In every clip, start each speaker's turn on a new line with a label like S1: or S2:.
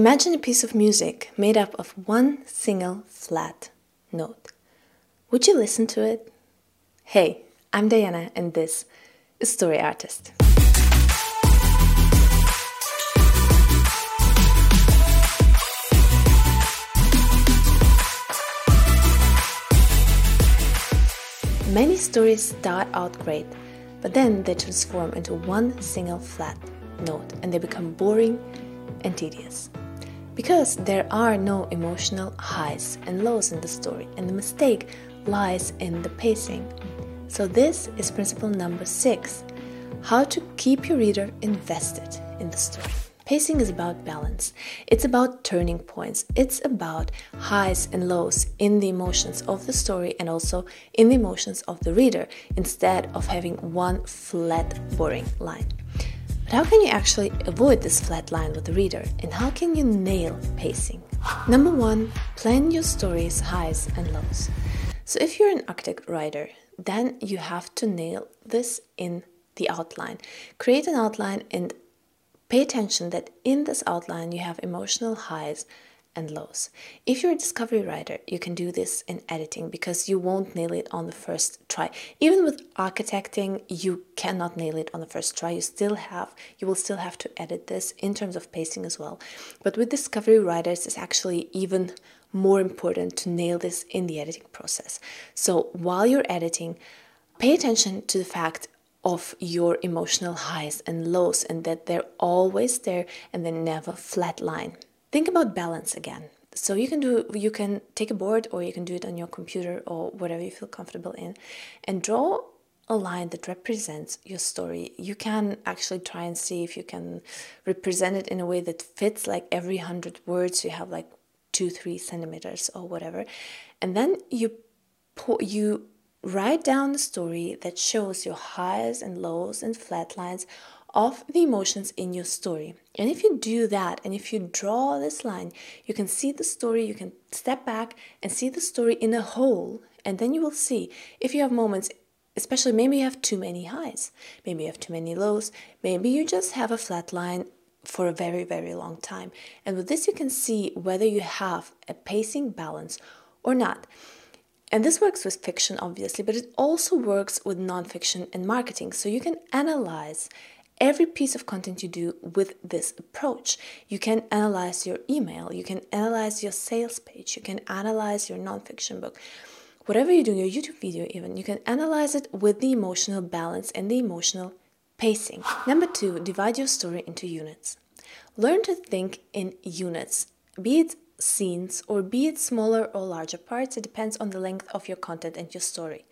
S1: Imagine a piece of music made up of one single flat note. Would you listen to it? Hey, I'm Diana, and this is Story Artist. Many stories start out great, but then they transform into one single flat note and they become boring and tedious. Because there are no emotional highs and lows in the story, and the mistake lies in the pacing. So, this is principle number six how to keep your reader invested in the story. Pacing is about balance. It's about turning points. It's about highs and lows in the emotions of the story and also in the emotions of the reader instead of having one flat, boring line. But how can you actually avoid this flat line with the reader and how can you nail pacing? Number one, plan your story's highs and lows. So if you're an architect writer, then you have to nail this in the outline. Create an outline and Pay attention that in this outline you have emotional highs and lows. If you're a discovery writer, you can do this in editing because you won't nail it on the first try. Even with architecting, you cannot nail it on the first try. You still have you will still have to edit this in terms of pacing as well. But with discovery writers, it's actually even more important to nail this in the editing process. So while you're editing, pay attention to the fact of your emotional highs and lows and that they're always there and they never flatline. Think about balance again. So you can do you can take a board or you can do it on your computer or whatever you feel comfortable in and draw a line that represents your story. You can actually try and see if you can represent it in a way that fits like every hundred words you have like two, three centimeters or whatever. And then you put you Write down the story that shows your highs and lows and flat lines of the emotions in your story. And if you do that, and if you draw this line, you can see the story, you can step back and see the story in a whole. And then you will see if you have moments, especially maybe you have too many highs, maybe you have too many lows, maybe you just have a flat line for a very, very long time. And with this, you can see whether you have a pacing balance or not. And this works with fiction, obviously, but it also works with nonfiction and marketing. So you can analyze every piece of content you do with this approach. You can analyze your email, you can analyze your sales page, you can analyze your nonfiction book. Whatever you do, your YouTube video, even, you can analyze it with the emotional balance and the emotional pacing. Number two, divide your story into units. Learn to think in units, be it scenes, or be it smaller or larger parts, it depends on the length of your content and your story.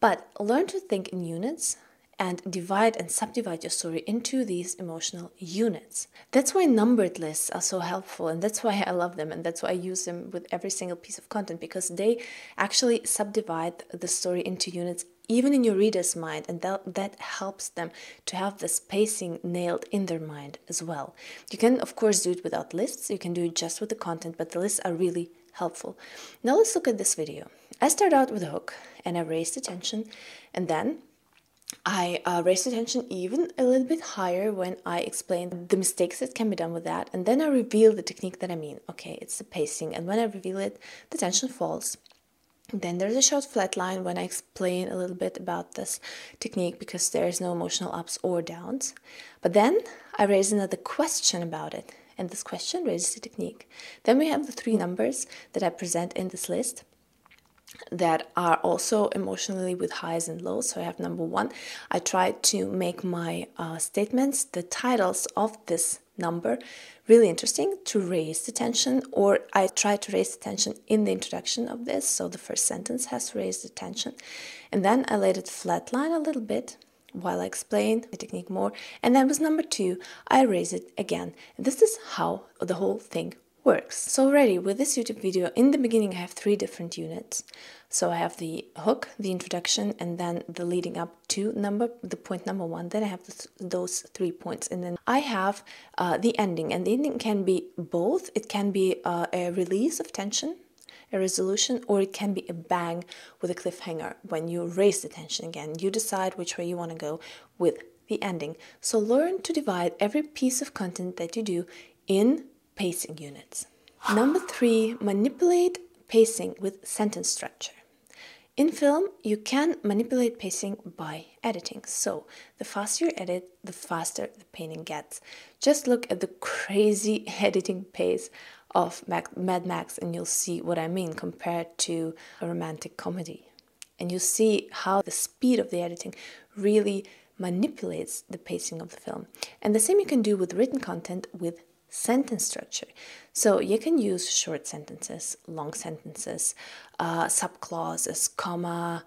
S1: But learn to think in units and divide and subdivide your story into these emotional units. That's why numbered lists are so helpful, and that's why I love them, and that's why I use them with every single piece of content because they actually subdivide the story into units even in your reader's mind, and that, that helps them to have the spacing nailed in their mind as well. You can, of course, do it without lists, you can do it just with the content, but the lists are really helpful. Now let's look at this video. I start out with a hook and I raise the tension, and then I uh, raise the tension even a little bit higher when I explain the mistakes that can be done with that, and then I reveal the technique that I mean. Okay, it's the pacing, and when I reveal it, the tension falls. Then there's a short flat line when I explain a little bit about this technique because there's no emotional ups or downs. But then I raise another question about it, and this question raises the technique. Then we have the three numbers that I present in this list that are also emotionally with highs and lows. So I have number one, I try to make my uh, statements, the titles of this number, really interesting to raise the tension, or I try to raise the tension in the introduction of this. So the first sentence has to raise the tension. And then I let it flatline a little bit while I explain the technique more. And then with number two, I raise it again. And this is how the whole thing works. So already with this YouTube video, in the beginning I have three different units. So I have the hook, the introduction, and then the leading up to number, the point number one. Then I have th those three points, and then I have uh, the ending. And the ending can be both. It can be uh, a release of tension, a resolution, or it can be a bang with a cliffhanger when you raise the tension again. You decide which way you want to go with the ending. So learn to divide every piece of content that you do in pacing units. Number three, manipulate pacing with sentence structure. In film, you can manipulate pacing by editing. So, the faster you edit, the faster the painting gets. Just look at the crazy editing pace of Mad Max and you'll see what I mean compared to a romantic comedy. And you see how the speed of the editing really manipulates the pacing of the film. And the same you can do with written content with sentence structure. So you can use short sentences, long sentences, uh, subclauses, comma,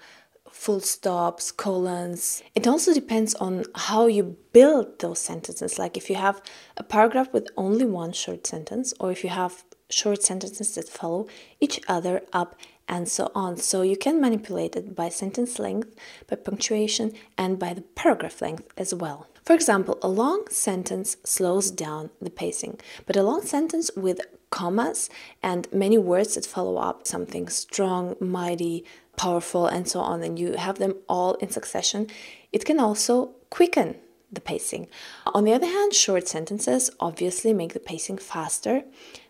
S1: full stops, colons. It also depends on how you build those sentences. Like if you have a paragraph with only one short sentence, or if you have short sentences that follow each other up and so on. So you can manipulate it by sentence length, by punctuation, and by the paragraph length as well. For example, a long sentence slows down the pacing, but a long sentence with commas and many words that follow up something strong, mighty, powerful, and so on, and you have them all in succession, it can also quicken the pacing. On the other hand, short sentences obviously make the pacing faster,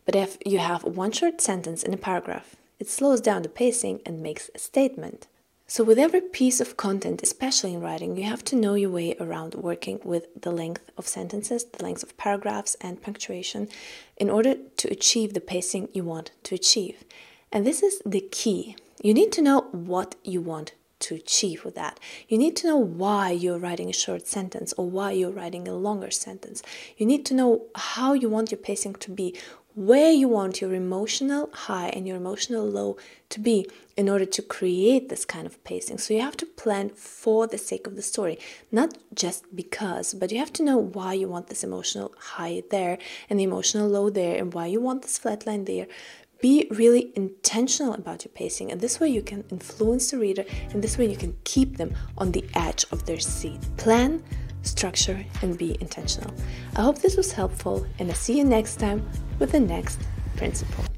S1: but if you have one short sentence in a paragraph, it slows down the pacing and makes a statement. So, with every piece of content, especially in writing, you have to know your way around working with the length of sentences, the length of paragraphs, and punctuation in order to achieve the pacing you want to achieve. And this is the key. You need to know what you want to achieve with that. You need to know why you're writing a short sentence or why you're writing a longer sentence. You need to know how you want your pacing to be, where you want your emotional high and your emotional low to be in order to create this kind of pacing. So you have to plan for the sake of the story, not just because, but you have to know why you want this emotional high there and the emotional low there and why you want this flat line there. Be really intentional about your pacing, and this way you can influence the reader, and this way you can keep them on the edge of their seat. Plan structure, and be intentional. I hope this was helpful, and I'll see you next time with the next principle.